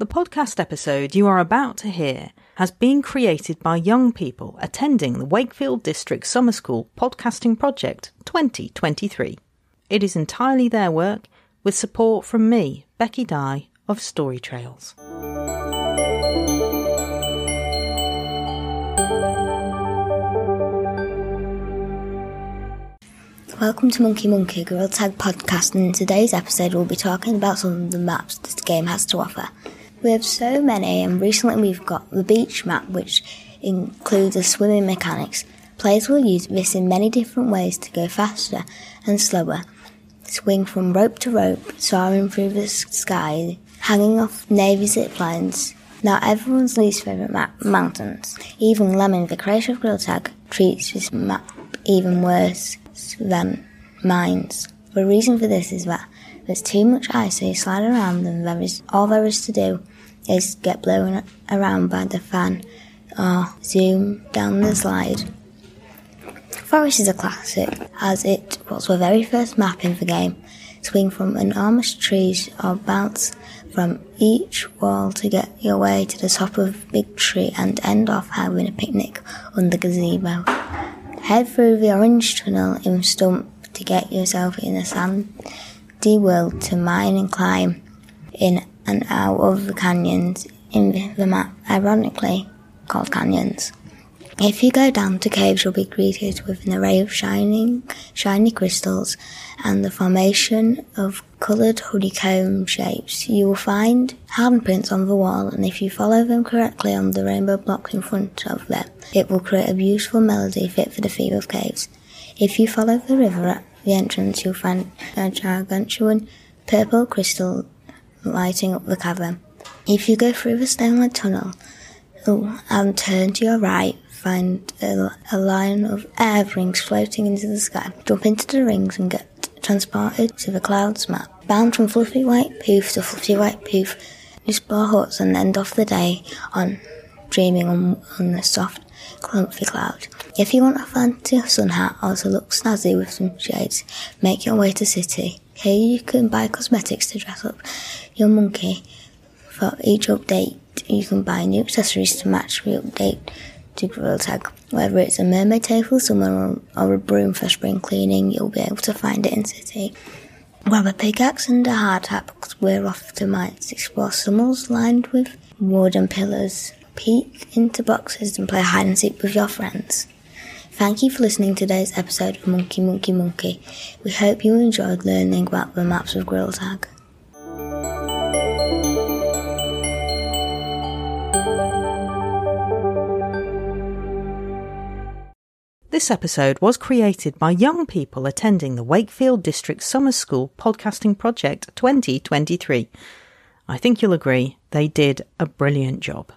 The podcast episode you are about to hear has been created by young people attending the Wakefield District Summer School Podcasting Project 2023. It is entirely their work with support from me, Becky Dye of Story Trails. Welcome to Monkey Monkey Girl Tag Podcast, and in today's episode, we'll be talking about some of the maps this game has to offer. We have so many, and recently we've got the beach map, which includes the swimming mechanics. Players will use this in many different ways to go faster and slower, swing from rope to rope, soaring through the sky, hanging off navy zip lines. Now, everyone's least favourite map, mountains. Even Lemming, the creator of Gorilla Tag, treats this map even worse than mines. The reason for this is that there's too much ice, so you slide around, and there is all there is to do is get blown around by the fan or zoom down the slide. Forest is a classic, as it was the very first map in the game. Swing from enormous trees or bounce from each wall to get your way to the top of big tree and end off having a picnic under the gazebo. Head through the orange tunnel in Stump to get yourself in the a sandy world to mine and climb in and out of the canyons in the map, ironically called canyons. If you go down to caves, you'll be greeted with an array of shining, shiny crystals and the formation of coloured honeycomb shapes. You will find handprints on the wall, and if you follow them correctly on the rainbow blocks in front of them, it will create a beautiful melody fit for the theme of caves. If you follow the river the entrance, you'll find a gargantuan purple crystal lighting up the cavern. If you go through the stone tunnel and um, turn to your right, find a, a line of air rings floating into the sky. Jump into the rings and get transported to the clouds map. Bound from fluffy white poof to fluffy white poof, explore huts and end off the day on dreaming on, on the soft, comfy cloud. If you want a fancy sun hat or to look snazzy with some shades, make your way to city. Here you can buy cosmetics to dress up your monkey. For each update, you can buy new accessories to match the update to Gorilla Tag. Whether it's a mermaid tail for summer or, a broom for spring cleaning, you'll be able to find it in City. Grab a pickaxe and a hard hat because we're off to mines, explore summers lined with wooden pillars, peek into boxes and play hide and seek with your friends. Thank you for listening to today's episode of Monkey Monkey Monkey. We hope you enjoyed learning about the maps of Gorilla Tag. This episode was created by young people attending the Wakefield District Summer School Podcasting Project 2023. I think you'll agree they did a brilliant job.